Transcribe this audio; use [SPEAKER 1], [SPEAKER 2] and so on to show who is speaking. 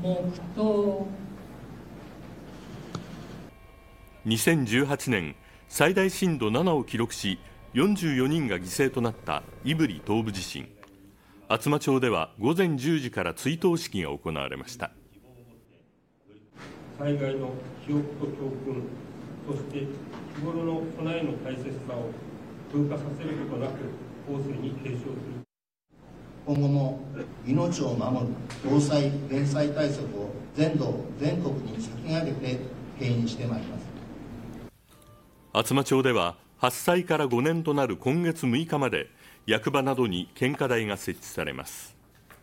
[SPEAKER 1] 黙祷
[SPEAKER 2] 2018年最大震度7を記録し44人が犠牲となった胆振東部地震。厚真町では午前10時から追悼式が行われました。
[SPEAKER 3] 災害の記憶と教訓そして日頃の備えの大切さを風化させることなく後世に継承する。
[SPEAKER 4] 今後も命を守る防災・減災対策を全土全国に先駆けて牽引してまいります。
[SPEAKER 2] 厚真町では発災から5年となる今月6日まで役場などに献花台が設置されます。